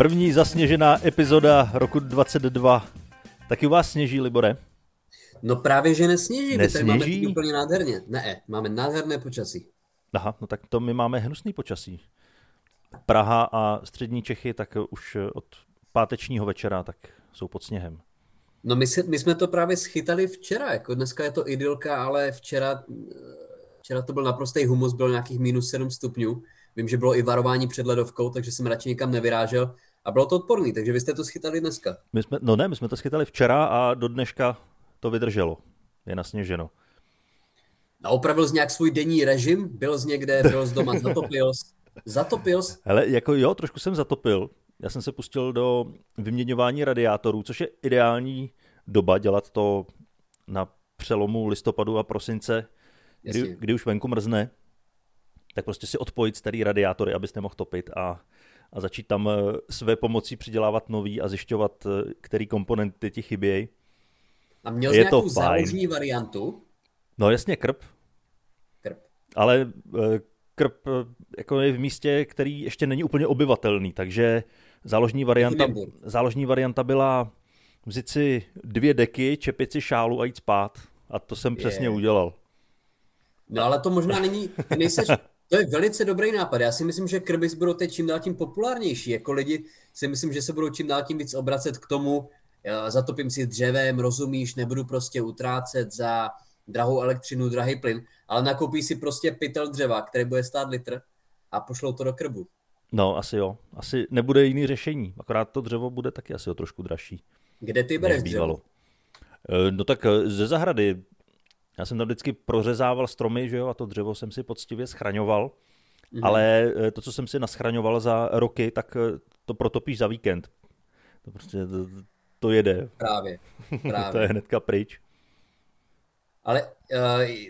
První zasněžená epizoda roku 22. Taky u vás sněží, Libore? No právě, že nesněží. Nesněží? My tady máme úplně nádherně. Ne, máme nádherné počasí. Aha, no tak to my máme hnusný počasí. Praha a střední Čechy tak už od pátečního večera tak jsou pod sněhem. No my, se, my jsme to právě schytali včera, jako dneska je to idylka, ale včera, včera to byl naprostý humus, bylo nějakých minus 7 stupňů. Vím, že bylo i varování před ledovkou, takže jsem radši nikam nevyrážel. A bylo to odporný, takže vy jste to schytali dneska. My jsme, no ne, my jsme to schytali včera a do dneška to vydrželo. Je nasněženo. A opravil jsi nějak svůj denní režim? Byl jsi někde, byl jsi doma, zatopil jsi? Zatopil jsi? Hele, jako jo, trošku jsem zatopil. Já jsem se pustil do vyměňování radiátorů, což je ideální doba dělat to na přelomu listopadu a prosince, kdy, kdy už venku mrzne, tak prostě si odpojit starý radiátory, abys nemohl topit a, a začít tam eh, své pomocí přidělávat nový a zjišťovat, eh, který komponenty ti chybějí. A měl jsi nějakou záložní variantu? No jasně, krp. Krp. Ale eh, krp jako je v místě, který ještě není úplně obyvatelný, takže záložní varianta, záložní varianta byla vzít si dvě deky, čepit si šálu a jít spát. A to jsem je. přesně udělal. No ale to možná není, nejseš, to je velice dobrý nápad. Já si myslím, že krbis budou teď čím dál tím populárnější. Jako lidi si myslím, že se budou čím dál tím víc obracet k tomu, zatopím si dřevem, rozumíš, nebudu prostě utrácet za drahou elektřinu, drahý plyn, ale nakoupí si prostě pytel dřeva, který bude stát litr a pošlou to do krbu. No, asi jo. Asi nebude jiný řešení. Akorát to dřevo bude taky asi o trošku dražší. Kde ty bereš dřevo? Eh, no tak eh, ze zahrady. Já jsem tam vždycky prořezával stromy, že jo, a to dřevo jsem si poctivě schraňoval. Mm-hmm. Ale eh, to, co jsem si naschraňoval za roky, tak to protopíš za víkend. To prostě to, to jede. Právě. Právě. to je hnedka pryč. Ale uh,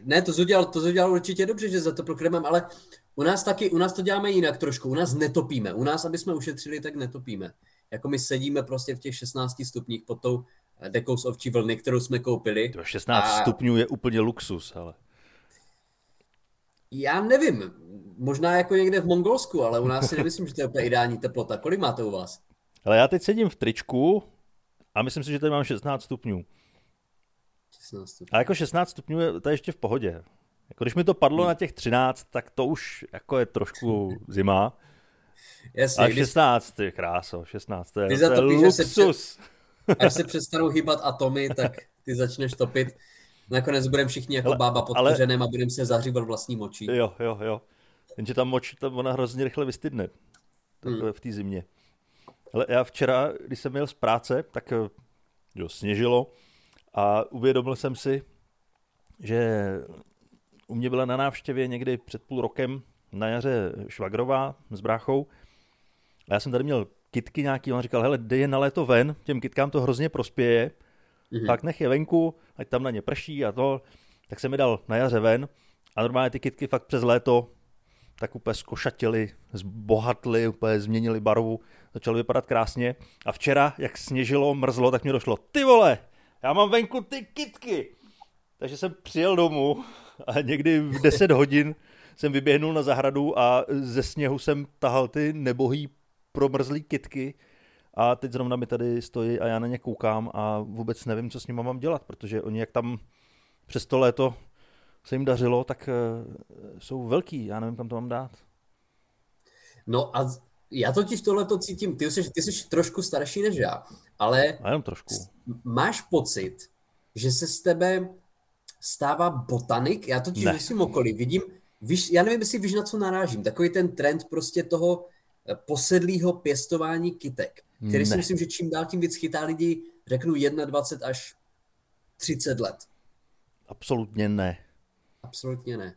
ne, to udělal, to udělal určitě dobře, že za to prokremem, ale u nás taky, u nás to děláme jinak trošku. U nás netopíme. U nás, aby jsme ušetřili, tak netopíme. Jako my sedíme prostě v těch 16 stupních pod tou dekou z ovčí vlny, kterou jsme koupili. To 16 a... stupňů je úplně luxus, ale. Já nevím, možná jako někde v Mongolsku, ale u nás si nemyslím, že to je úplně ideální teplota. Kolik máte u vás? Ale já teď sedím v tričku a myslím si, že tady mám 16 stupňů. 16 stupňů. A jako 16 stupňů je to ještě v pohodě. Jako když mi to padlo na těch 13, tak to už jako je trošku zima. Jasně, a 16, ty kráso, 16, to je, to je luxus. Před, až se přestanou hýbat atomy, tak ty začneš topit. Nakonec budeme všichni jako ale, bába pod ale... a budeme se zahřívat vlastní močí. Jo, jo, jo. Jenže ta moč, tam ona hrozně rychle vystydne. Hmm. V té zimě. Ale já včera, když jsem měl z práce, tak jo, sněžilo a uvědomil jsem si, že u mě byla na návštěvě někdy před půl rokem na jaře švagrová s bráchou a já jsem tady měl kitky nějaký, on říkal, hele, dej je na léto ven, těm kitkám to hrozně prospěje, mm-hmm. tak nech je venku, ať tam na ně prší a to, tak jsem mi dal na jaře ven a normálně ty kitky fakt přes léto tak úplně skošatili, zbohatli, úplně změnili barvu, začaly vypadat krásně. A včera, jak sněžilo, mrzlo, tak mi došlo, ty vole, já mám venku ty kitky. Takže jsem přijel domů a někdy v 10 hodin jsem vyběhnul na zahradu a ze sněhu jsem tahal ty nebohý promrzlý kitky a teď zrovna mi tady stojí a já na ně koukám a vůbec nevím, co s nimi mám dělat, protože oni jak tam přes to léto se jim dařilo, tak uh, jsou velký, já nevím, kam to mám dát. No a já totiž tohle to cítím, ty jsi, ty jsi trošku starší než já, ale a jenom trošku. máš pocit, že se z tebe stává botanik? Já totiž ne. svým okolí vidím, víš, já nevím, jestli víš, na co narážím, takový ten trend prostě toho posedlého pěstování kytek, který ne. si myslím, že čím dál tím víc chytá lidi, řeknu 21 až 30 let. Absolutně ne. Absolutně ne.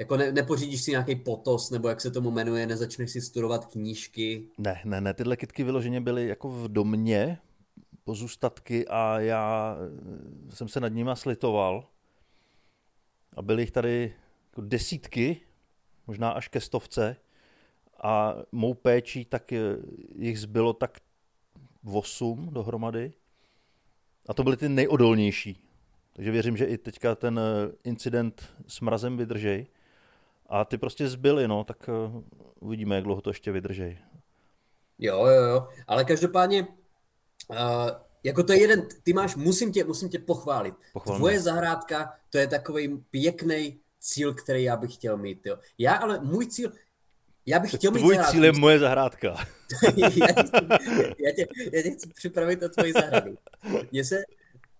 Jako ne, nepořídíš si nějaký potos, nebo jak se tomu jmenuje, nezačneš si studovat knížky? Ne, ne, ne, tyhle kitky vyloženě byly jako v domě, pozůstatky a já eh, jsem se nad nima slitoval. A byly jich tady jako desítky, možná až ke stovce. A mou péčí tak eh, jich zbylo tak osm dohromady. A to byly ty nejodolnější. Takže věřím, že i teďka ten eh, incident s mrazem vydržej. A ty prostě zbyly, no, tak uvidíme, jak dlouho to ještě vydržej. Jo, jo, jo, ale každopádně, uh, jako to je jeden, ty máš, musím tě, musím tě pochválit. Pochvalně. Tvoje zahrádka, to je takový pěkný cíl, který já bych chtěl mít. Jo. Já ale, můj cíl, já bych chtěl mít Tvůj zahrádku. cíl je moje zahrádka. já, tě, já, tě, já tě chci připravit na tvoji zahradu. Mně se,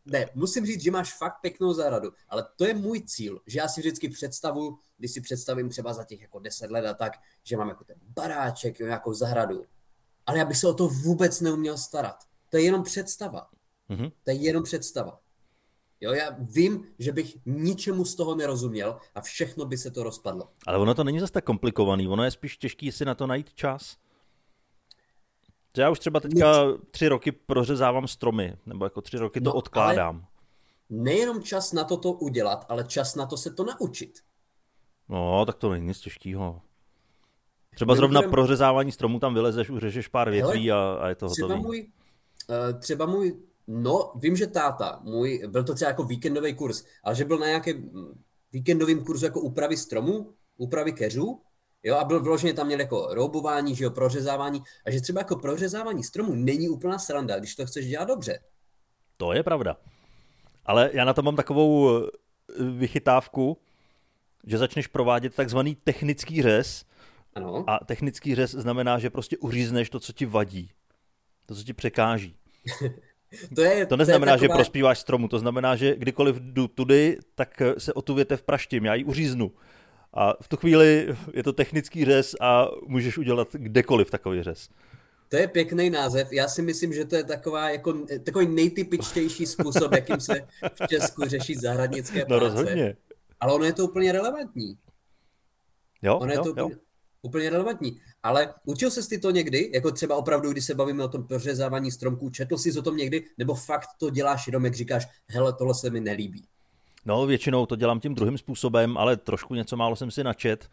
ne, musím říct, že máš fakt pěknou zahradu, ale to je můj cíl, že já si vždycky představu, když si představím třeba za těch jako deset let a tak, že mám jako ten baráček, jo, nějakou zahradu, ale já bych se o to vůbec neuměl starat. To je jenom představa. Mm-hmm. To je jenom představa. Jo, já vím, že bych ničemu z toho nerozuměl a všechno by se to rozpadlo. Ale ono to není zase tak komplikovaný, ono je spíš těžký si na to najít čas. Já už třeba teďka tři roky prořezávám stromy, nebo jako tři roky to no, odkládám. Nejenom čas na to to udělat, ale čas na to se to naučit. No, tak to není nic těžkého. Třeba zrovna prořezávání stromů tam vylezeš, uřežeš pár větví Hele, a, a je to třeba hotový. Můj, uh, třeba můj, no vím, že táta, můj, byl to třeba jako víkendový kurz, ale že byl na nějakém víkendovém kurzu jako úpravy stromů, úpravy keřů, jo, a byl vloženě tam měl jako roubování, že jo, prořezávání, a že třeba jako prořezávání stromů není úplná sranda, když to chceš dělat dobře. To je pravda. Ale já na to mám takovou eh, vychytávku, že začneš provádět takzvaný technický řez, ano. A technický řez znamená, že prostě uřízneš to, co ti vadí. To, co ti překáží. to, je, to neznamená, to je taková... že prospíváš stromu, to znamená, že kdykoliv jdu tudy, tak se o tu větev praštím, já ji uříznu. A v tu chvíli je to technický řez a můžeš udělat kdekoliv takový řez. To je pěkný název. Já si myslím, že to je taková, jako, takový nejtypičtější způsob, jakým se v Česku řeší zahradnické no, práce. No rozhodně. Ale ono je to úplně relevantní. Jo, ono jo, je to jo. úplně, úplně relevantní. Ale učil jsi ty to někdy, jako třeba opravdu, když se bavíme o tom prořezávání stromků, četl jsi o tom někdy, nebo fakt to děláš jenom, jak říkáš, hele, tohle se mi nelíbí? No, většinou to dělám tím druhým způsobem, ale trošku něco málo jsem si načet.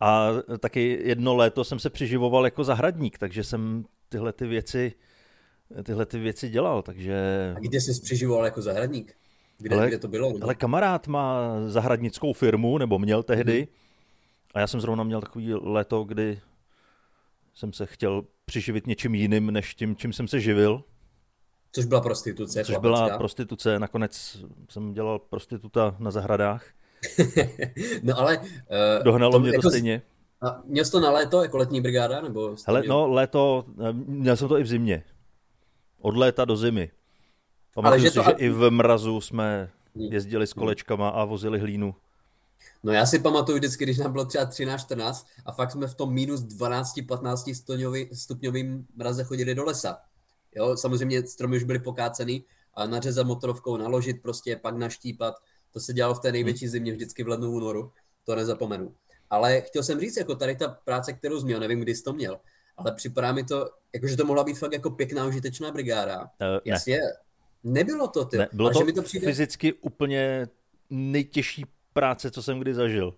A taky jedno léto jsem se přiživoval jako zahradník, takže jsem tyhle ty věci, tyhle ty věci dělal, takže... A kde jsi přiživoval jako zahradník? Kde, ale, kde to bylo? Ale kamarád má zahradnickou firmu, nebo měl tehdy, hmm a já jsem zrovna měl takový léto, kdy jsem se chtěl přiživit něčím jiným, než tím, čím jsem se živil. Což byla prostituce. Což byla prostituce. Nakonec jsem dělal prostituta na zahradách. no ale... Uh, Dohnalo to, mě to jako, stejně. A měl jsi to na léto, jako letní brigáda? Nebo Hele, no léto, eh, měl jsem to i v zimě. Od léta do zimy. Pamatuju si, to... že i v mrazu jsme hmm. jezdili s kolečkama a vozili hlínu. No já si pamatuju vždycky, když nám bylo třeba 13-14 a fakt jsme v tom minus 12-15 stupňovým mraze chodili do lesa. Jo, samozřejmě stromy už byly pokácený a nařezat motorovkou, naložit prostě, pak naštípat. To se dělalo v té největší hmm. zimě vždycky v lednu únoru, to nezapomenu. Ale chtěl jsem říct, jako tady ta práce, kterou jsi měl, nevím, kdy jsi to měl, ale připadá mi to, jako že to mohla být fakt jako pěkná, užitečná brigáda. Uh, Jasně, ne. nebylo to ty. Ne, bylo to, mi to přijde... fyzicky úplně nejtěžší práce, co jsem kdy zažil.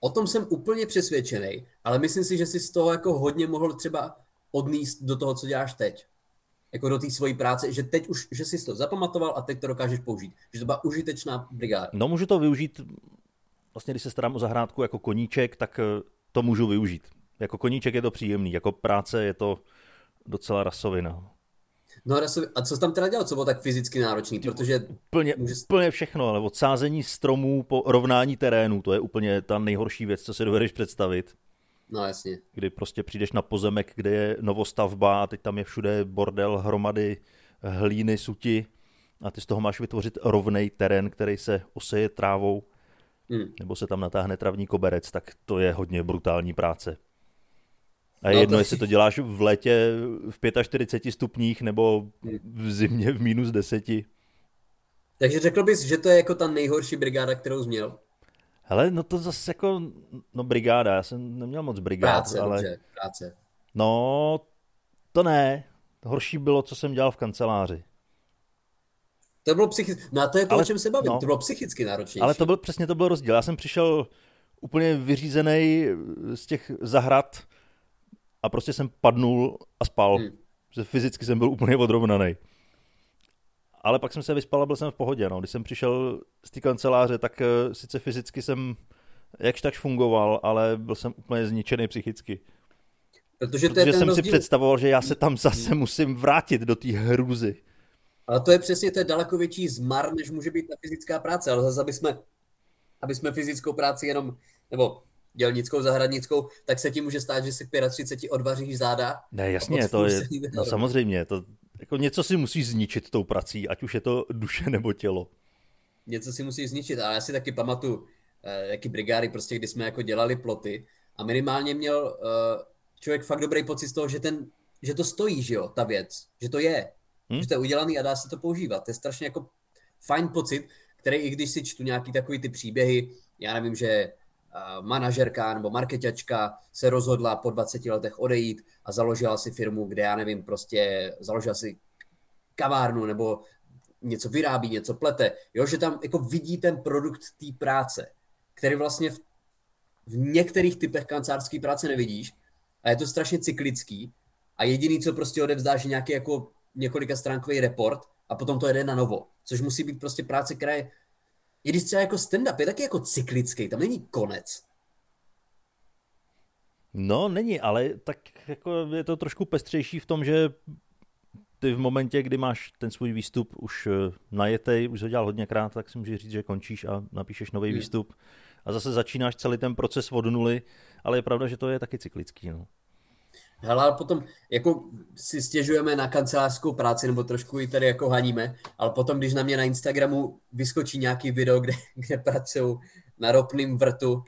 O tom jsem úplně přesvědčený, ale myslím si, že jsi z toho jako hodně mohl třeba odníst do toho, co děláš teď. Jako do té svojí práce, že teď už, že jsi to zapamatoval a teď to dokážeš použít. Že to byla užitečná brigáda. No můžu to využít, vlastně když se starám o zahrádku jako koníček, tak eh, to můžu využít. Jako koníček je to příjemný, jako práce je to docela rasovina. No a co jsi tam teda dělal, co bylo tak fyzicky náročný, protože... Úplně, může... úplně všechno, ale od sázení stromů po rovnání terénu, to je úplně ta nejhorší věc, co si dovedeš představit. No jasně. Kdy prostě přijdeš na pozemek, kde je novostavba a teď tam je všude bordel, hromady hlíny, suti a ty z toho máš vytvořit rovnej terén, který se oseje trávou, hmm. nebo se tam natáhne travní koberec, tak to je hodně brutální práce. A je no, jedno, to... jestli to děláš v létě v 45 stupních nebo v zimě v minus 10. Takže řekl bys, že to je jako ta nejhorší brigáda, kterou jsi měl? Hele, no to zase jako, no brigáda, já jsem neměl moc brigád, práce, ale... Dobře, práce. No, to ne. Horší bylo, co jsem dělal v kanceláři. To bylo psychicky, no a to je to, ale, o čem se bavím, no, to bylo psychicky náročnější. Ale to byl, přesně to byl rozdíl. Já jsem přišel úplně vyřízený z těch zahrad, a prostě jsem padnul a spal. Hmm. Fyzicky jsem byl úplně odrovnaný. Ale pak jsem se vyspal a byl jsem v pohodě. No. Když jsem přišel z té kanceláře, tak uh, sice fyzicky jsem jakž tak fungoval, ale byl jsem úplně zničený psychicky. Protože, to je jsem rozdíl. si představoval, že já se tam zase musím vrátit do té hrůzy. Ale to je přesně, to je daleko větší zmar, než může být ta fyzická práce. Ale zase, aby jsme, aby jsme fyzickou práci jenom, nebo dělnickou, zahradnickou, tak se ti může stát, že si 35 odvaříš záda. Ne, jasně, to je, no samozřejmě, to, jako něco si musí zničit tou prací, ať už je to duše nebo tělo. Něco si musí zničit a já si taky pamatuju, eh, jaký brigády, prostě, kdy jsme jako dělali ploty a minimálně měl eh, člověk fakt dobrý pocit z toho, že, ten, že to stojí, že jo, ta věc, že to je, hmm? že to je udělaný a dá se to používat. To je strašně jako fajn pocit, který i když si čtu nějaký takový ty příběhy, já nevím, že manažerka nebo marketačka se rozhodla po 20 letech odejít a založila si firmu, kde já nevím, prostě založila si kavárnu nebo něco vyrábí, něco plete, jo, že tam jako vidí ten produkt té práce, který vlastně v, v některých typech kancelářské práce nevidíš a je to strašně cyklický a jediný, co prostě odevzdáš, je nějaký jako několika stránkový report a potom to jede na novo, což musí být prostě práce, která je i když třeba jako stand-up je taky jako cyklický, tam není konec. No, není, ale tak jako je to trošku pestřejší v tom, že ty v momentě, kdy máš ten svůj výstup už eh, najetej, už ho dělal hodněkrát, tak si můžeš říct, že končíš a napíšeš nový hmm. výstup a zase začínáš celý ten proces od nuly, ale je pravda, že to je taky cyklický. No. Hele, ale potom jako si stěžujeme na kancelářskou práci, nebo trošku ji tady jako haníme, ale potom, když na mě na Instagramu vyskočí nějaký video, kde, kde pracují na ropným vrtu,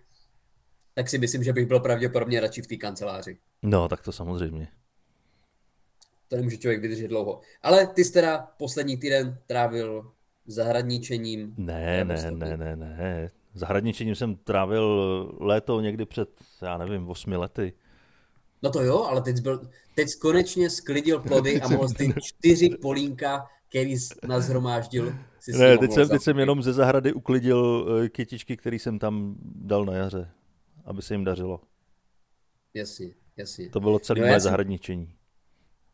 tak si myslím, že bych byl pravděpodobně radši v té kanceláři. No, tak to samozřejmě. To nemůže člověk vydržet dlouho. Ale ty jsi teda poslední týden trávil zahradničením. Ne, ne, ne, ne, ne. Zahradničením jsem trávil léto někdy před, já nevím, osmi lety. No to jo, ale teď, byl, teď konečně sklidil plody a mohl ty čtyři polínka, který nazhromáždil. Si ne, teď jsem, teď jsem jenom ze zahrady uklidil eh, kytičky, který jsem tam dal na jaře, aby se jim dařilo. Jasně, jasně. To bylo celé no, moje jsem, zahradničení.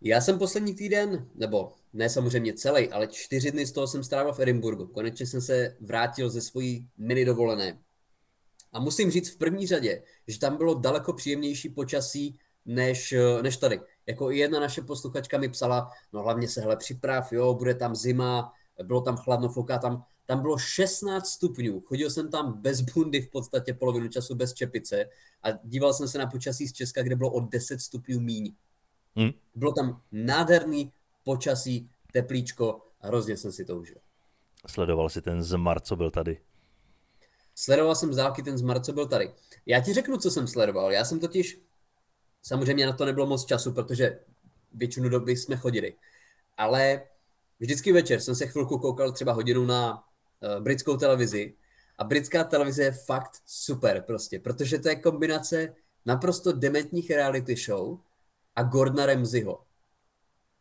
Já jsem poslední týden, nebo ne samozřejmě celý, ale čtyři dny z toho jsem strávil v Edinburgu. Konečně jsem se vrátil ze svojí mini dovolené. A musím říct v první řadě, že tam bylo daleko příjemnější počasí než, eh, než tady. Jako i jedna naše posluchačka mi psala, no hlavně se hele připrav, jo, bude tam zima, bylo tam chladno, fouká tam, tam bylo 16 stupňů, chodil jsem tam bez bundy v podstatě polovinu času bez čepice a díval jsem se na počasí z Česka, kde bylo o 10 stupňů míň. Hmm. Bylo tam nádherný počasí, teplíčko a hrozně jsem si to užil. Sledoval si ten zmar, co byl tady? Sledoval jsem z dálky ten zmar, co byl tady. Já ti řeknu, co jsem sledoval. Já jsem totiž Samozřejmě na to nebylo moc času, protože většinu doby jsme chodili. Ale vždycky večer jsem se chvilku koukal třeba hodinu na uh, britskou televizi a britská televize je fakt super prostě, protože to je kombinace naprosto dementních reality show a Gordona Ramsayho,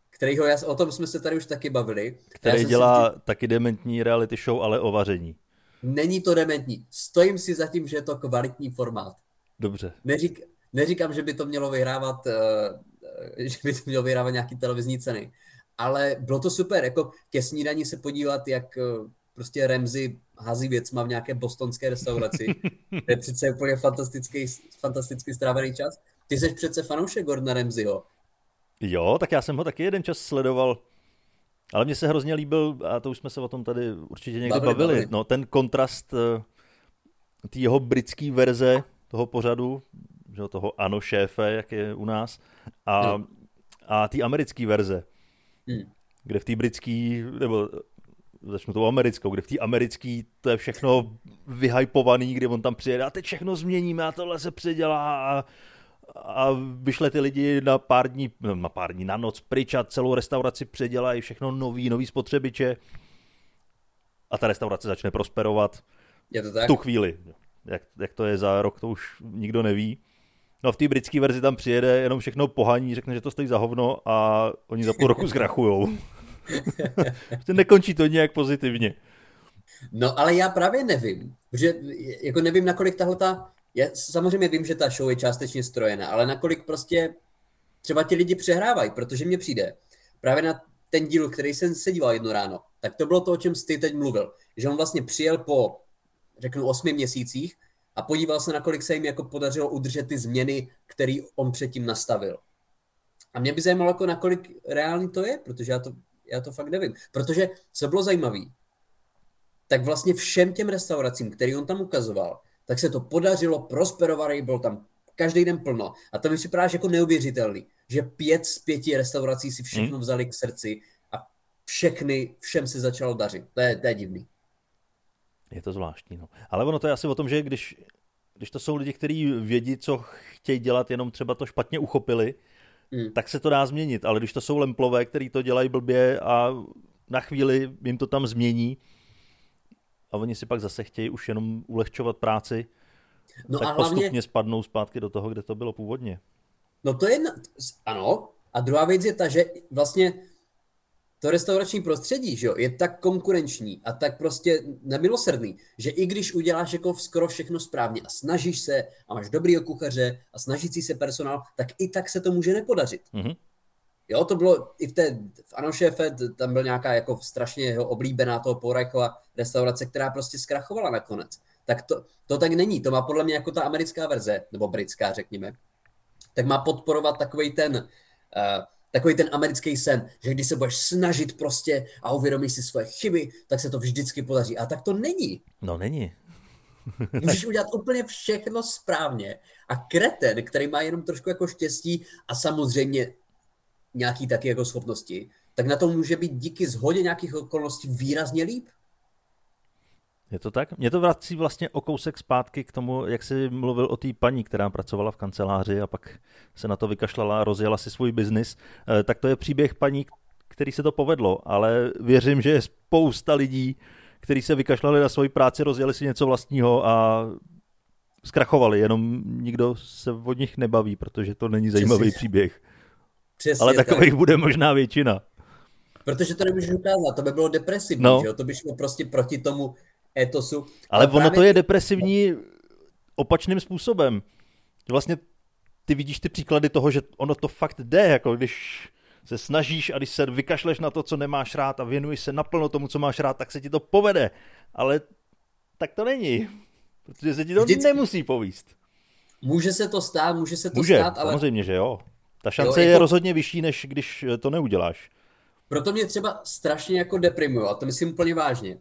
kterýho, já, o tom jsme se tady už taky bavili. Který dělá si... taky dementní reality show, ale o vaření. Není to dementní. Stojím si za tím, že je to kvalitní formát. Dobře. Neřík, Neříkám, že by to mělo vyhrávat, eh, že by to mělo vyhrávat nějaký televizní ceny, ale bylo to super, jako ke snídani se podívat, jak eh, prostě Remzy hází věcma v nějaké bostonské restauraci. To je přece úplně fantastický, fantasticky strávený čas. Ty jsi přece fanoušek Gordona Remzyho. Jo, tak já jsem ho taky jeden čas sledoval. Ale mně se hrozně líbil, a to už jsme se o tom tady určitě někde bavili, bavili. no ten kontrast eh, té jeho britské verze toho pořadu, že, toho ano šéfe, jak je u nás, a, a té americké verze, hmm. kde v té britské, nebo začnu tou americkou, kde v té americké to je všechno vyhypovaný, kde on tam přijede a teď všechno změníme a tohle se předělá a, a vyšle ty lidi na pár dní, no, na pár dní, na noc pryč a celou restauraci předělají, všechno nový, nový spotřebiče a ta restaurace začne prosperovat je to tak? v tu chvíli. Jak, jak to je za rok, to už nikdo neví. No v té britské verzi tam přijede jenom všechno pohaní, řekne, že to stojí za hovno a oni za půl roku zkrachujou. Nekončí to nějak pozitivně. No ale já právě nevím, že jako nevím, nakolik tahle ta, já samozřejmě vím, že ta show je částečně strojená, ale nakolik prostě třeba ti lidi přehrávají, protože mně přijde právě na ten díl, který jsem se díval jedno ráno, tak to bylo to, o čem jsi teď mluvil, že on vlastně přijel po, řeknu, osmi měsících a podíval se, nakolik se jim jako podařilo udržet ty změny, které on předtím nastavil. A mě by zajímalo, jako nakolik reálný to je, protože já to, já to fakt nevím. Protože co bylo zajímavé, tak vlastně všem těm restauracím, který on tam ukazoval, tak se to podařilo, prosperovali, byl tam každý den plno. A to mi připadá jako neuvěřitelný, že pět z pěti restaurací si všechno hmm. vzali k srdci a všechny, všem se začalo dařit. To je, to je divný. Je to zvláštní, no. Ale ono to je asi o tom, že když, když to jsou lidi, kteří vědí, co chtějí dělat, jenom třeba to špatně uchopili, hmm. tak se to dá změnit. Ale když to jsou lemplové, kteří to dělají blbě a na chvíli jim to tam změní a oni si pak zase chtějí už jenom ulehčovat práci, no tak a hlavně... postupně spadnou zpátky do toho, kde to bylo původně. No to je, ano. A druhá věc je ta, že vlastně to restaurační prostředí že jo, je tak konkurenční a tak prostě nemilosrdný, že i když uděláš jako skoro všechno správně a snažíš se a máš dobrý kuchaře a snažící se personál, tak i tak se to může nepodařit. Mm-hmm. Jo, to bylo i v té, v Ano šéfe, tam byl nějaká jako strašně jeho oblíbená toho Porajkova restaurace, která prostě zkrachovala nakonec. Tak to, to tak není, to má podle mě jako ta americká verze, nebo britská řekněme, tak má podporovat takový ten, uh, takový ten americký sen, že když se budeš snažit prostě a uvědomíš si svoje chyby, tak se to vždycky podaří. A tak to není. No není. Můžeš udělat úplně všechno správně a kreten, který má jenom trošku jako štěstí a samozřejmě nějaký taky jako schopnosti, tak na to může být díky zhodě nějakých okolností výrazně líp. Je to tak? Mě to vrací vlastně o kousek zpátky k tomu, jak jsi mluvil o té paní, která pracovala v kanceláři a pak se na to vykašlala a rozjela si svůj biznis. Eh, tak to je příběh paní, který se to povedlo, ale věřím, že je spousta lidí, kteří se vykašlali na svoji práci, rozjeli si něco vlastního a zkrachovali, jenom nikdo se od nich nebaví, protože to není zajímavý Přesně. příběh. Přesně ale takových tak. bude možná většina. Protože to nemůžeš ukázat, to by bylo depresivní, no. že jo? to by šlo prostě proti tomu etosu. Ale, ale ono právě... to je depresivní opačným způsobem. Vlastně ty vidíš ty příklady toho, že ono to fakt jde, jako když se snažíš a když se vykašleš na to, co nemáš rád a věnuješ se naplno tomu, co máš rád, tak se ti to povede. Ale tak to není, protože se ti to Vždycky... nemusí povíst. Může se to stát, může se to může, stát, ale... samozřejmě, že jo. Ta šance jo, jako... je rozhodně vyšší, než když to neuděláš. Proto mě třeba strašně jako deprimuje, a to myslím úplně vážně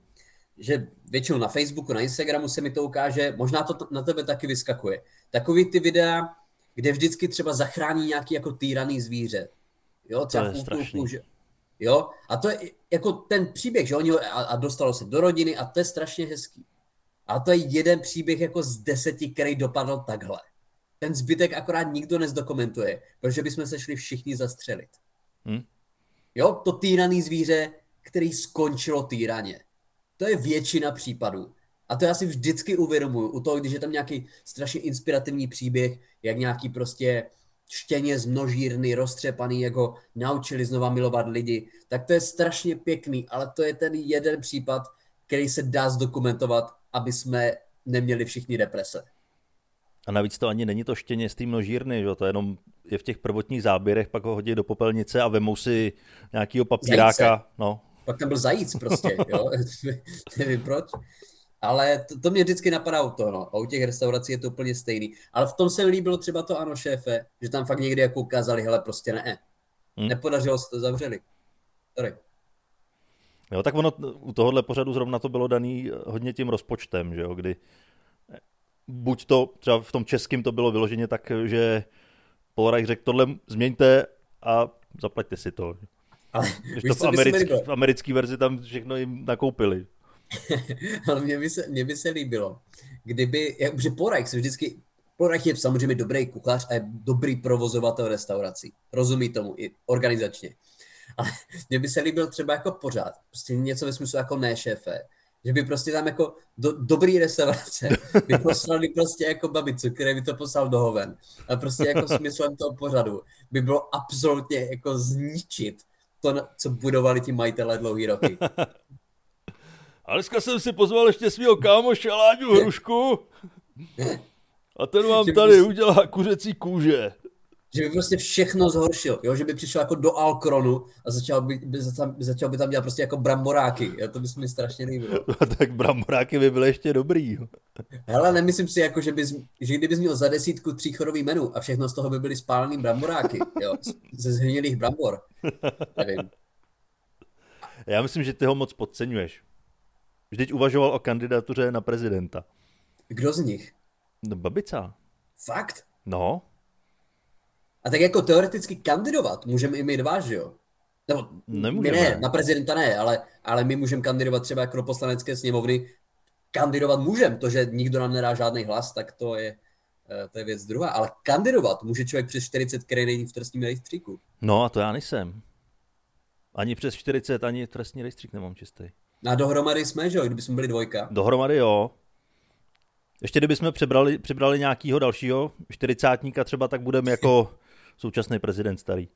že většinou na Facebooku, na Instagramu se mi to ukáže, možná to na tebe taky vyskakuje. Takový ty videa, kde vždycky třeba zachrání nějaký jako týraný zvíře. Jo, třeba to je útulku, že, jo, a to je jako ten příběh, že oni a, a dostalo se do rodiny a to je strašně hezký. A to je jeden příběh jako z deseti, který dopadl takhle. Ten zbytek akorát nikdo nezdokumentuje, protože bychom se šli všichni zastřelit. Hmm. Jo, to týraný zvíře, který skončilo týraně. To je většina případů. A to já si vždycky uvědomuju u toho, když je tam nějaký strašně inspirativní příběh, jak nějaký prostě štěně z množírny roztřepaný, jako naučili znova milovat lidi, tak to je strašně pěkný, ale to je ten jeden případ, který se dá zdokumentovat, aby jsme neměli všichni deprese. A navíc to ani není to štěně z té množírny, že? to jenom je v těch prvotních záběrech, pak ho hodí do popelnice a vemou si nějakýho papíráka. No, pak tam byl zajíc prostě, jo, nevím proč. Ale to, to mě vždycky napadá u toho, no. A u těch restaurací je to úplně stejný. Ale v tom se mi líbilo třeba to ano, šéfe, že tam fakt někdy jako ukázali, hele, prostě ne. Hmm. Nepodařilo se to, zavřeli. Sorry. Jo, tak ono u tohohle pořadu zrovna to bylo daný hodně tím rozpočtem, že jo, kdy buď to, třeba v tom českém to bylo vyloženě tak, že Polreich řekl, tohle změňte a zaplaťte si to. Ale Když to v, americký, v americké verzi tam všechno jim nakoupili. Ale mě by, se, mě by se líbilo, kdyby, že Porajk se vždycky, Porajk je samozřejmě dobrý kuchař a je dobrý provozovatel restaurací. Rozumí tomu i organizačně. Ale mě by se líbil třeba jako pořád, prostě něco ve smyslu jako ne šéfe, že by prostě tam jako do, dobrý restaurace by poslali prostě jako babicu, který by to poslal do hoven. A prostě jako smyslem toho pořadu by bylo absolutně jako zničit to, co budovali ti majitelé dlouhý roky. A dneska jsem si pozval ještě svého kámoše Láďu Hrušku a ten vám tady udělá kuřecí kůže. Že by prostě všechno zhoršil, jo? že by přišel jako do Alkronu a začal by, by, začal, začal by tam dělat prostě jako bramboráky. Jo? To by se mi strašně líbilo. tak bramboráky by byly ještě dobrý. Jo? Hele, nemyslím si, jako, že, bys, že kdybys měl za desítku tříchodový menu a všechno z toho by byly spálený bramboráky, jo? ze zhnilých brambor. Nevím. Já myslím, že ty ho moc podceňuješ. Vždyť uvažoval o kandidatuře na prezidenta. Kdo z nich? No, Babica. Fakt? No. A tak jako teoreticky kandidovat můžeme i my dva, že jo? Nebo Nemůžeme. my ne, na prezidenta ne, ale, ale my můžeme kandidovat třeba jako do poslanecké sněmovny. Kandidovat můžeme, to, že nikdo nám nedá žádný hlas, tak to je, eh, to je věc druhá. Ale kandidovat může člověk přes 40, který není v trestním rejstříku. No a to já nejsem. Ani přes 40, ani trestní rejstřík nemám čistý. A dohromady jsme, že jo, kdyby jsme byli dvojka. Dohromady jo. Ještě kdybychom přibrali, přibrali nějakého dalšího, čtyřicátníka třeba, tak budeme jako současný prezident starý.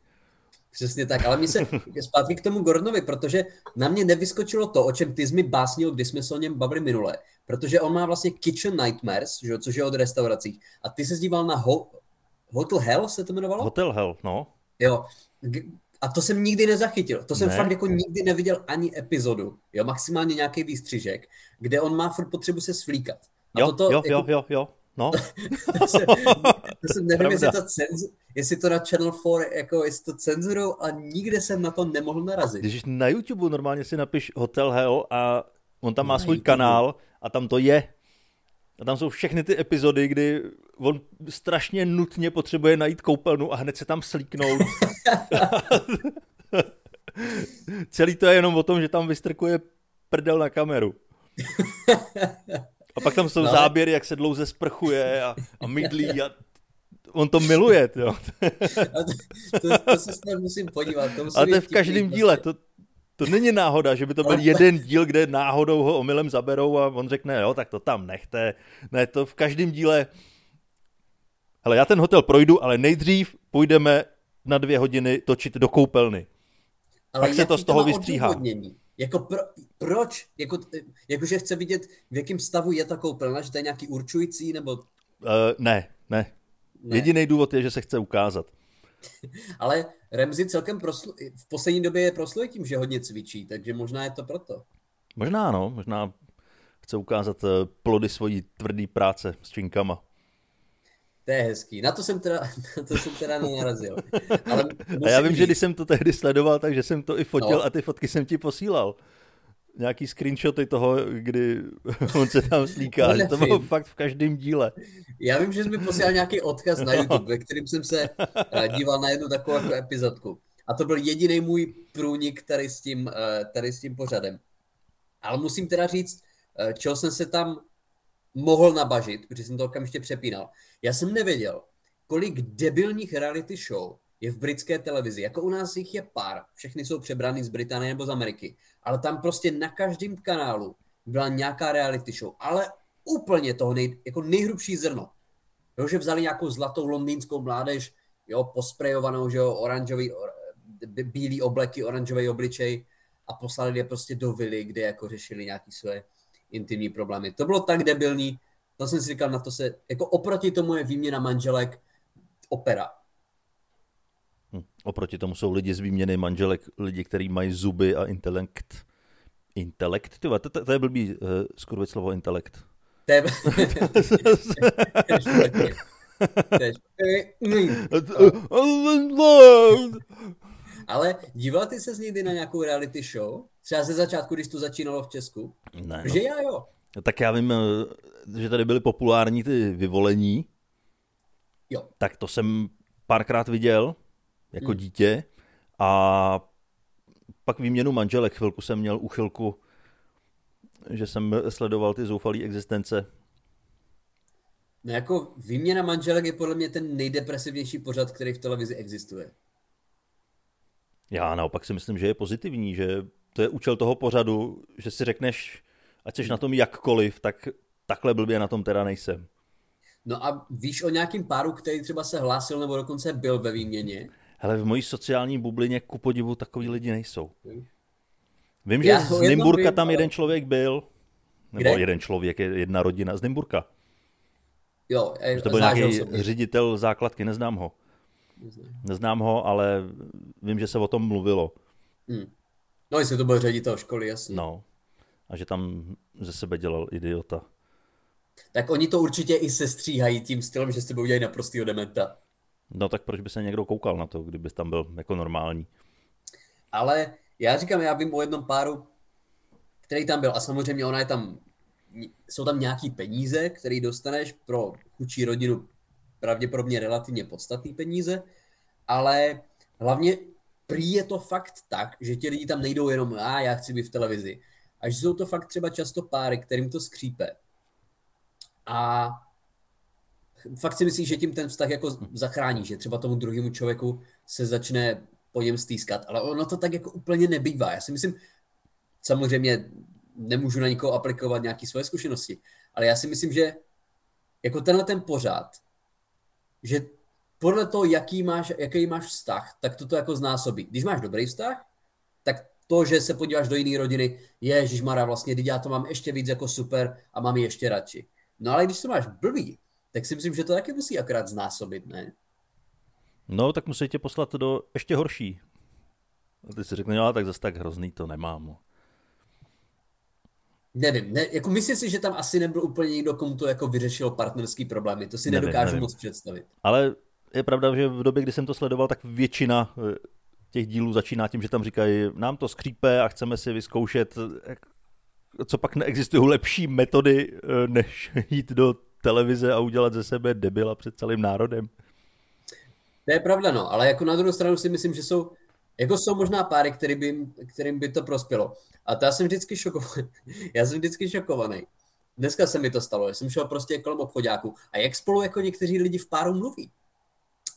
Přesně tak, ale my se zpátky k tomu Gordonovi, protože na mě nevyskočilo to, o čem ty jsi mi básnil, když jsme se o něm bavili minule, protože on má vlastně Kitchen Nightmares, že, což je od restaurací. A ty se díval na Ho- Hotel Hell, se to jmenovalo? Hotel Hell, no. Jo. A to jsem nikdy nezachytil. To jsem Ne. fakt jako nikdy neviděl ani epizodu. Jo, maximálně nějaký výstřižek, kde on má furt potřebu se svlíkat. A Jo, toto, jo, jako, jo, jo, jo, no. To se, to jsem, nevím, jestli to, cenzu, jestli to na Channel 4, jako jestli to cenzurou a nikde jsem na to nemohl narazit. Když na YouTube normálně si napiš Hotel Hell a on tam má Na svůj YouTube. kanál a tam to je. A tam jsou všechny ty epizody, kdy on strašně nutně potřebuje najít koupelnu a hned se tam slíknout. Celý to je jenom o tom, že tam vystrkuje prdel na kameru. A pak tam jsou No no, záběry, jak se dlouze sprchuje a, a mydlí a on to miluje, jo. To, to, to se snad musím podívat. To musí Ale to je v každém díle. prostě. To, to není náhoda, že by to byl Ale- jeden díl, kde náhodou ho omylem zaberou a on řekne, jo, tak to tam nechte. Ne, to v každém díle... Hele, já ten hotel projdu, ale nejdřív půjdeme na dvě hodiny točit do koupelny. Ale pak se to z toho vystříhá. odůvodnění? Jako pro, proč? Jako, jakože chce vidět, v jakém stavu je ta koupelna, že to je nějaký určující, nebo... Uh, ne, ne. Ne. Jediný důvod je, že se chce ukázat. Ale Remzi celkem proslu, v poslední době je proslulý tím, že hodně cvičí, takže možná je to proto. Možná, no, možná chce ukázat eh, plody svojí tvrdý práce s činkama. To je hezký. Na to jsem teda, na to jsem teda nenarazil. Ale A já vím, že když jsem to tehdy sledoval, takže jsem to i fotil No. no. a ty fotky jsem ti posílal. Nějaký screenshoty toho, kdy on se tam slíká. To že to bylo fakt v každém díle. Já vím, že jsi mi posílal nějaký odkaz na YouTube, ve kterým jsem se eh, díval na jednu takovou jako epizodku. A to byl jediný můj průnik tady s tím, eh, tady s tím pořadem. Ale musím teda říct, eh, čeho jsem se tam mohl nabažit, protože jsem to okamžitě přepínal. Já jsem nevěděl, kolik debilních reality show je v britské televizi. Jako u nás jich je pár. Všechny jsou přebraný z Británie nebo z Ameriky. Ale tam prostě na každém kanálu byla nějaká reality show. Ale úplně toho nej, jako nejhrubší zrno. Jo, že vzali nějakou zlatou londýnskou mládež, jo, posprejovanou, že jo, oranžový, or, bílý obleky, oranžový obličej a poslali je prostě do vily, kde jako řešili nějaký své intimní problémy. To bylo tak debilní, to jsem si říkal, na to se, jako oproti tomu je výměna manželek opera. Hm. Oproti tomu jsou lidi z výměny manželek, lidi, kteří mají zuby a intelekt. Intelekt? Tyva, to, to, to je blbý uh, skurvit slovo intelekt. To je... Ale díval ty se někdy na nějakou reality show? Třeba ze začátku, když to začínalo v Česku? ne, Že no. já jo. Tak já vím, eh, že tady byly populární ty vyvolení, Jo. tak to jsem párkrát viděl jako Hmm. dítě a pak výměnu manželek. Chvilku jsem měl uchylku, že jsem sledoval ty zoufalé existence. No jako výměna manželek je podle mě ten nejdepresivnější pořad, který v televizi existuje. Já naopak si myslím, že je pozitivní, že to je účel toho pořadu, že si řekneš, ať jsi na tom jakkoliv, tak takhle blbě na tom teda nejsem. No a víš o nějakým páru, který třeba se hlásil nebo dokonce byl ve výměně? Hele, v mojí sociální bublině ku podivu takový lidi nejsou. Vím, že Já z Nymburka tam ale- jeden člověk byl, nebo Kde? jeden člověk, je jedna rodina z Nymburka. Jo, To byl zážil nějaký jsem. ředitel základky, neznám ho. Neznám. Neznám ho, ale vím, že se o tom mluvilo. Hmm. No, jestli to byl ředitel školy, jasně. No. A že tam ze sebe dělal idiota. Tak oni to určitě i sestříhají tím stylem, že s tebe udělají naprostýho dementa. No tak proč by se někdo koukal na to, kdyby tam byl jako normální? Ale já říkám, já vím o jednom páru, který tam byl a samozřejmě ona je tam, jsou tam nějaký peníze, které dostaneš pro chudší rodinu, pravděpodobně relativně podstatné peníze, ale hlavně prý je to fakt tak, že ti lidi tam nejdou jenom, a já chci být v televizi, a že jsou to fakt třeba často páry, kterým to skřípe. A fakt si myslíš, že tím ten vztah jako zachrání, že třeba tomu druhému člověku se začne po něm stýskat, ale ono to tak jako úplně nebývá. Já si myslím, samozřejmě nemůžu na nikoho aplikovat nějaké svoje zkušenosti, ale já si myslím, že jako tenhle ten pořád, že podle toho, jaký máš, jaký máš vztah, tak to to jako znásobí. Když máš dobrý vztah, tak to, že se podíváš do jiné rodiny, je, Mara, vlastně, já to mám ještě víc jako super a mám ji ještě radši. No ale když to máš blbý, tak si myslím, že to taky musí akorát znásobit, ne? No, tak musí tě poslat do ještě horší. A ty si řekne, no, tak zase tak hrozný to nemám. Nevím, ne, jako myslím si, že tam asi nebyl úplně někdo, komu to jako vyřešil partnerský problémy. To si nevím, nedokážu nevím. moc představit. Ale je pravda, že v době, kdy jsem to sledoval, tak většina eh, těch dílů začíná tím, že tam říkají, nám to skřípe a chceme si vyzkoušet, co pak neexistují lepší metody, eh, než jít do televize a udělat ze sebe debila před celým národem. To je pravda, no, ale jako na druhou stranu si myslím, že jsou, jako jsou možná páry, který by, kterým by to prospělo. A to já jsem vždycky šokovaný. já jsem vždycky šokovaný. Dneska se mi to stalo, já jsem šel prostě kolem obchodáku a jak spolu jako někteří lidi v páru mluví.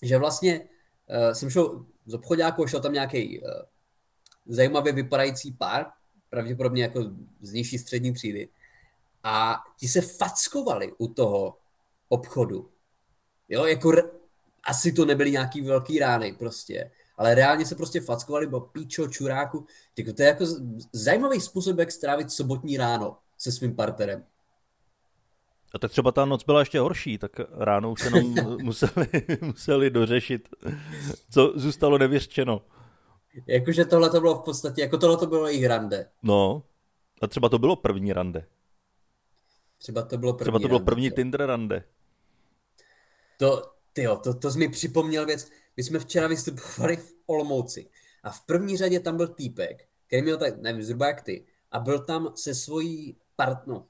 Že vlastně uh, jsem šel z obchodáku, šel tam nějaký uh, zajímavě vypadající pár, pravděpodobně jako z nižší střední třídy. A ti se fackovali u toho obchodu. Jo, jako re- asi to nebyly nějaký velký rány prostě, ale reálně se prostě fackovali, bo píčo, čuráku. Jako to je jako zajímavý způsob, jak strávit sobotní ráno se svým partnerem. A tak třeba ta noc byla ještě horší, tak ráno už jenom museli, museli dořešit, co zůstalo nevyřčeno. Jakože tohle to bylo v podstatě, jako tohle to bylo jejich rande. No, a třeba to bylo první rande. Třeba to bylo první Třeba to bylo rande, první Tinder rande. To, tyjo, to, to jsi mi připomněl věc. My jsme včera vystupovali v Olomouci a v první řadě tam byl týpek, který měl tak, nevím, zhruba jak ty, a byl tam se svojí partnou.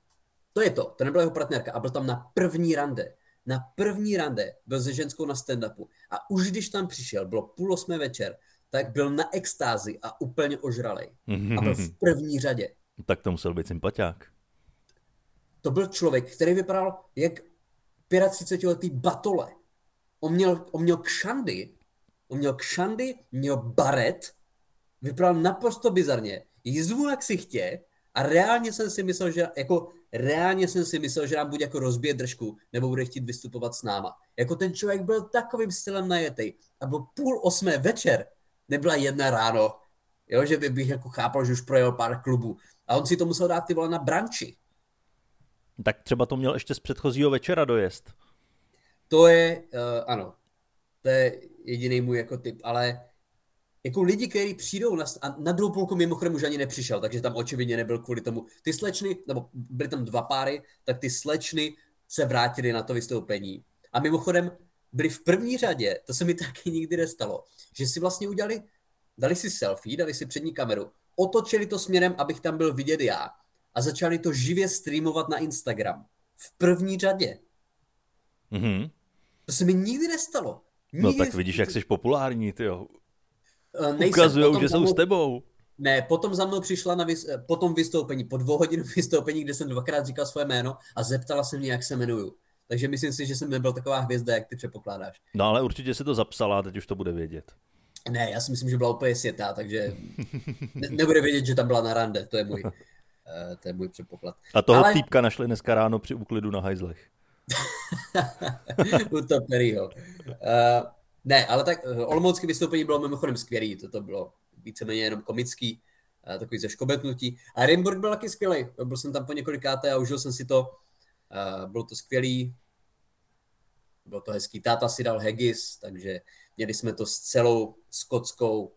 To je to, to nebyla jeho partnerka a byl tam na první rande. Na první rande byl se ženskou na stand-upu. A už když tam přišel, bylo půl osmé večer, tak byl na extázi a úplně ožralej. A byl v první řadě. Tak to musel být sympatiák. To byl člověk, který vypadal jak 35-letý batole. On měl, on měl kšandy, on měl kšandy, měl baret, vypadal naprosto bizarně. Jízdu na ksichtě a reálně jsem si myslel, že jako reálně jsem si myslel, že nám bude jako rozbije držku nebo bude chtít vystupovat s náma. Jako ten člověk byl takovým stylem najetej a byl půl osmé večer, nebyla jedna ráno, jo, že by bych jako chápal, že už projel pár klubů. A on si to musel dát ty vole na branči. Tak třeba to měl ještě z předchozího večera dojezd. To je, uh, ano, to je jediný můj jako typ, ale jako lidi, kteří přijdou na, a na druhou půlku mimochodem už ani nepřišel, takže tam očividně nebyl kvůli tomu. Ty slečny, nebo byly tam dva páry, tak ty slečny se vrátily na to vystoupení. A mimochodem byli v první řadě, to se mi taky nikdy nestalo, že si vlastně udělali, dali si selfie, dali si přední kameru, otočili to směrem, abych tam byl vidět já a začali to živě streamovat na Instagram. V první řadě. Mm-hmm. To se mi nikdy nestalo. No nikdy... No tak vidíš, jak jsi populární, ty jo. Uh, Ukazujou, že jsou s tebou. Ne, potom za mnou přišla na vys... Eh, potom vystoupení, po dvou hodinách vystoupení, kde jsem dvakrát říkal svoje jméno a zeptala se mě, jak se jmenuju. Takže myslím si, že jsem nebyl taková hvězda, jak ty předpokládáš. No ale určitě si to zapsala a teď už to bude vědět. Ne, já si myslím, že byla úplně světá, takže ne, nebude vědět, že tam byla na rande, to je můj, uh, to je můj předpoklad. A toho ale... týpka našli dneska ráno při úklidu na hajzlech. U Toperyho. Uh, ne, ale tak uh, olomoucké vystoupení bylo mimochodem skvělý, to, to bylo víceméně jenom komický, uh, takový ze škobetnutí. A Rimburg byl taky skvělý, byl jsem tam po několikáté a užil jsem si to, uh, bylo to skvělý, bylo to hezký. Táta si dal Hegis, takže Měli jsme to s celou skotskou.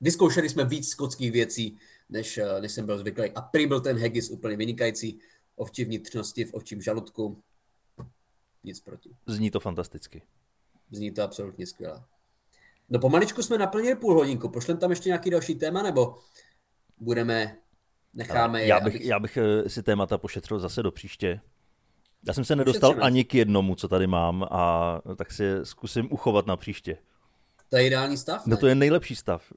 Vyzkoušeli jsme víc skotských věcí, než, eh, než jsem byl zvyklý. A prý byl ten haggis úplně vynikající. Ovčí vnitřnosti, v ovčím žaludku. Nic proti. Zní to fantasticky. Zní to absolutně skvěle. No pomaličku jsme naplnili půl hodinku. Pošlem tam ještě nějaký další téma, nebo budeme, necháme je, já bych, abych... já bych eh, si témata pošetřil zase do příště. Já jsem se nedostal ani k jednomu, co tady mám, a tak si zkusím uchovat na příště. To je ideální stav? Ne? No to je nejlepší stav.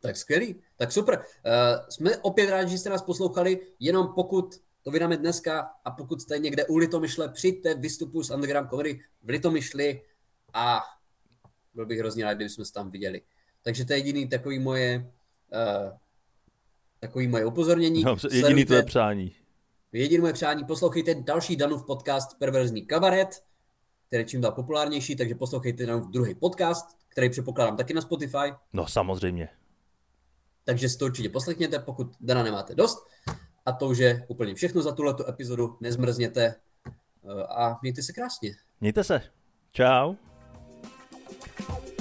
Tak skvělý, tak super. Uh, jsme opět rádi, že jste nás poslouchali, jenom pokud to vydáme dneska a pokud jste někde u Litomyšle, přijďte vystupu z Underground Comedy v Litomyšli a byl bych hrozně rád, kdybychom se tam viděli. Takže to je jediný takový moje uh, takový moje upozornění. No, jediný to je přání. Jediný moje přání, poslouchejte další Danův podcast Perverzní kabaret, který čím dál populárnější, takže poslouchejte Danův druhý podcast, který předpokládám taky na Spotify. No samozřejmě. Takže si to určitě poslechněte, pokud Dana nemáte dost. A to už je úplně všechno za tuhletu epizodu. Nezmrzněte eh, a mějte se krásně. Mějte se. Čau. Thank you.